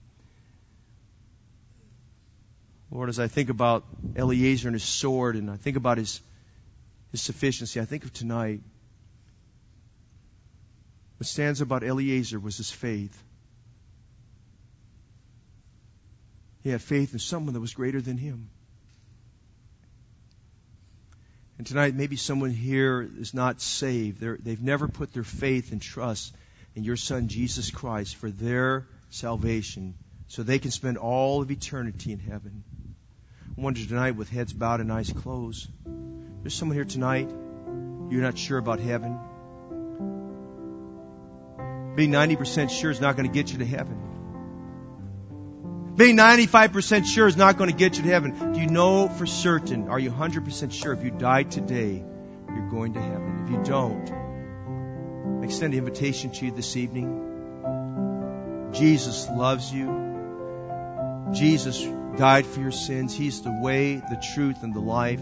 Lord, as I think about Eliezer and his sword, and I think about his, his sufficiency, I think of tonight. What stands about Eliezer was his faith. He had faith in someone that was greater than him. And tonight, maybe someone here is not saved. they they've never put their faith and trust in your Son, Jesus Christ, for their salvation so they can spend all of eternity in heaven. I wonder tonight with heads bowed and eyes closed. There's someone here tonight, you're not sure about heaven. Being 90% sure is not going to get you to heaven. Being 95% sure is not going to get you to heaven. Do you know for certain, are you 100% sure if you die today, you're going to heaven? If you don't, I extend the invitation to you this evening. Jesus loves you. Jesus died for your sins. He's the way, the truth, and the life.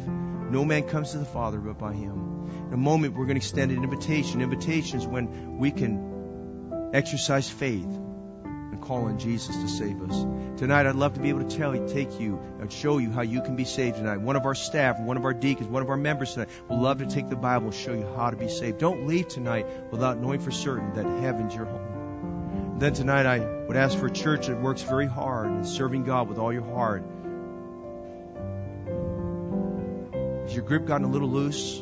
No man comes to the Father but by Him. In a moment, we're going to extend an invitation. Invitation is when we can exercise faith and call on Jesus to save us. Tonight, I'd love to be able to tell you, take you, and show you how you can be saved tonight. One of our staff, one of our deacons, one of our members tonight would love to take the Bible and show you how to be saved. Don't leave tonight without knowing for certain that heaven's your home. Then tonight I would ask for a church that works very hard in serving God with all your heart. Has your grip gotten a little loose?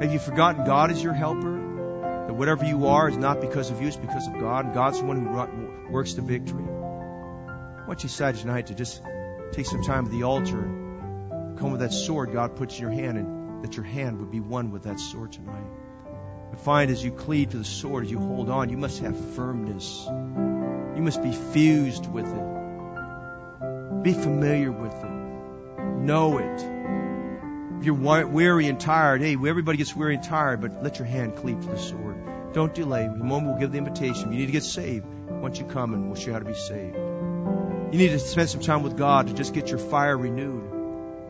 Have you forgotten God is your helper? That whatever you are is not because of you, it's because of God. God's the one who works the victory. I want you decide tonight to just take some time at the altar. And come with that sword God puts in your hand, and that your hand would be one with that sword tonight. But find as you cleave to the sword, as you hold on, you must have firmness. You must be fused with it. Be familiar with it. Know it. If you're weary and tired, hey, everybody gets weary and tired, but let your hand cleave to the sword. Don't delay. The moment, we'll give the invitation. You need to get saved. Once you come, and we'll show you how to be saved. You need to spend some time with God to just get your fire renewed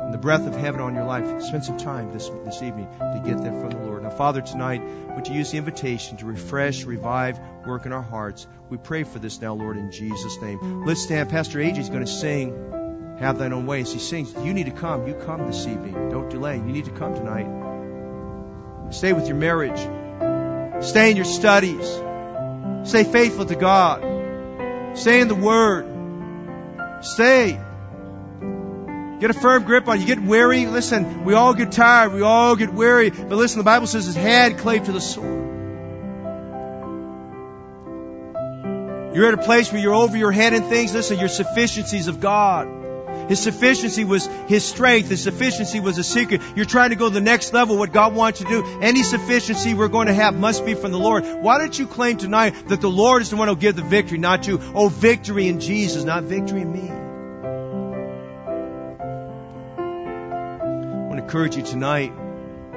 and the breath of heaven on your life. Spend some time this, this evening to get that from the Lord. Now, Father, tonight, would you use the invitation to refresh, revive, work in our hearts? We pray for this now, Lord, in Jesus' name. Let's stand. Pastor AJ is going to sing Have Thine Own Way. As he sings, you need to come. You come this evening. Don't delay. You need to come tonight. Stay with your marriage. Stay in your studies. Stay faithful to God. Stay in the Word. Stay. Get a firm grip on. You get weary. Listen, we all get tired. We all get weary. But listen, the Bible says his hand clave to the sword. You're at a place where you're over your head in things. Listen, your sufficiencies of God. His sufficiency was His strength. His sufficiency was a secret. You're trying to go to the next level, what God wants you to do. Any sufficiency we're going to have must be from the Lord. Why don't you claim tonight that the Lord is the one who'll give the victory, not you? Oh, victory in Jesus, not victory in me. I want to encourage you tonight.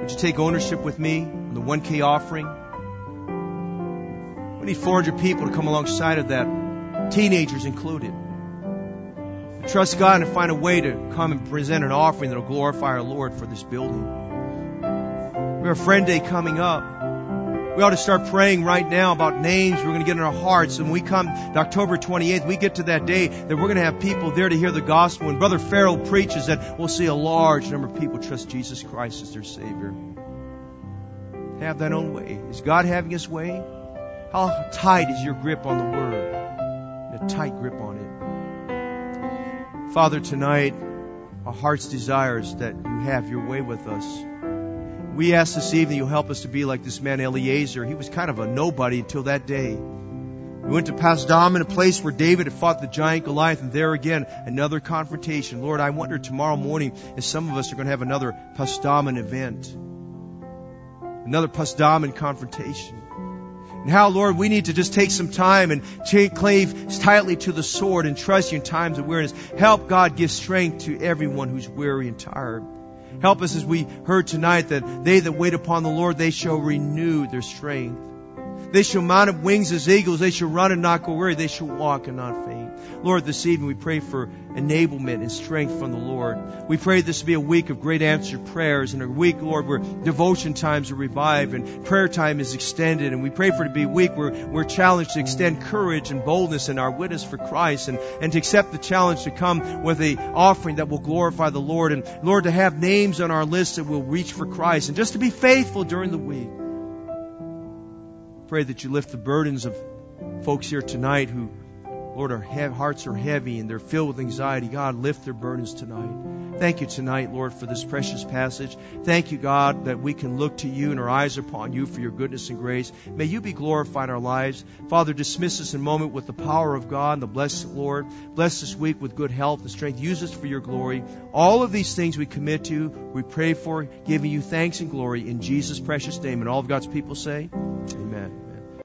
Would you take ownership with me on the 1K offering? We need 400 people to come alongside of that, teenagers included. Trust God and find a way to come and present an offering that will glorify our Lord for this building. We have a friend day coming up. We ought to start praying right now about names we're going to get in our hearts. And we come to October 28th, we get to that day that we're going to have people there to hear the gospel. And Brother Farrell preaches that we'll see a large number of people trust Jesus Christ as their Savior. Have that own way. Is God having His way? How tight is your grip on the Word? A tight grip on it. Father, tonight, our heart's desires that you have your way with us. We ask this evening you'll help us to be like this man Eliezer. He was kind of a nobody until that day. We went to Pasdammim, a place where David had fought the giant Goliath, and there again, another confrontation. Lord, I wonder tomorrow morning if some of us are going to have another Pasdammim event. Another Pasdammim confrontation. And how, Lord, we need to just take some time and cleave tightly to the sword and trust you in times of weariness. Help God give strength to everyone who's weary and tired. Help us as we heard tonight that they that wait upon the Lord, they shall renew their strength. They shall mount up wings as eagles. They shall run and not go weary. They shall walk and not faint. Lord, this evening we pray for enablement and strength from the Lord. We pray this be a week of great answered prayers and a week, Lord, where devotion times are revived and prayer time is extended. And we pray for it to be a week where we're challenged to extend courage and boldness in our witness for Christ and, and to accept the challenge to come with a offering that will glorify the Lord. And Lord, to have names on our list that will reach for Christ and just to be faithful during the week pray that you lift the burdens of folks here tonight who, Lord, our hearts are heavy and they're filled with anxiety. God, lift their burdens tonight. Thank you tonight, Lord, for this precious passage. Thank you, God, that we can look to you and our eyes upon you for your goodness and grace. May you be glorified in our lives. Father, dismiss us in a moment with the power of God and the blessed Lord. Bless this week with good health and strength. Use us for your glory. All of these things we commit to, we pray for, giving you thanks and glory in Jesus' precious name. And all of God's people say, Amen.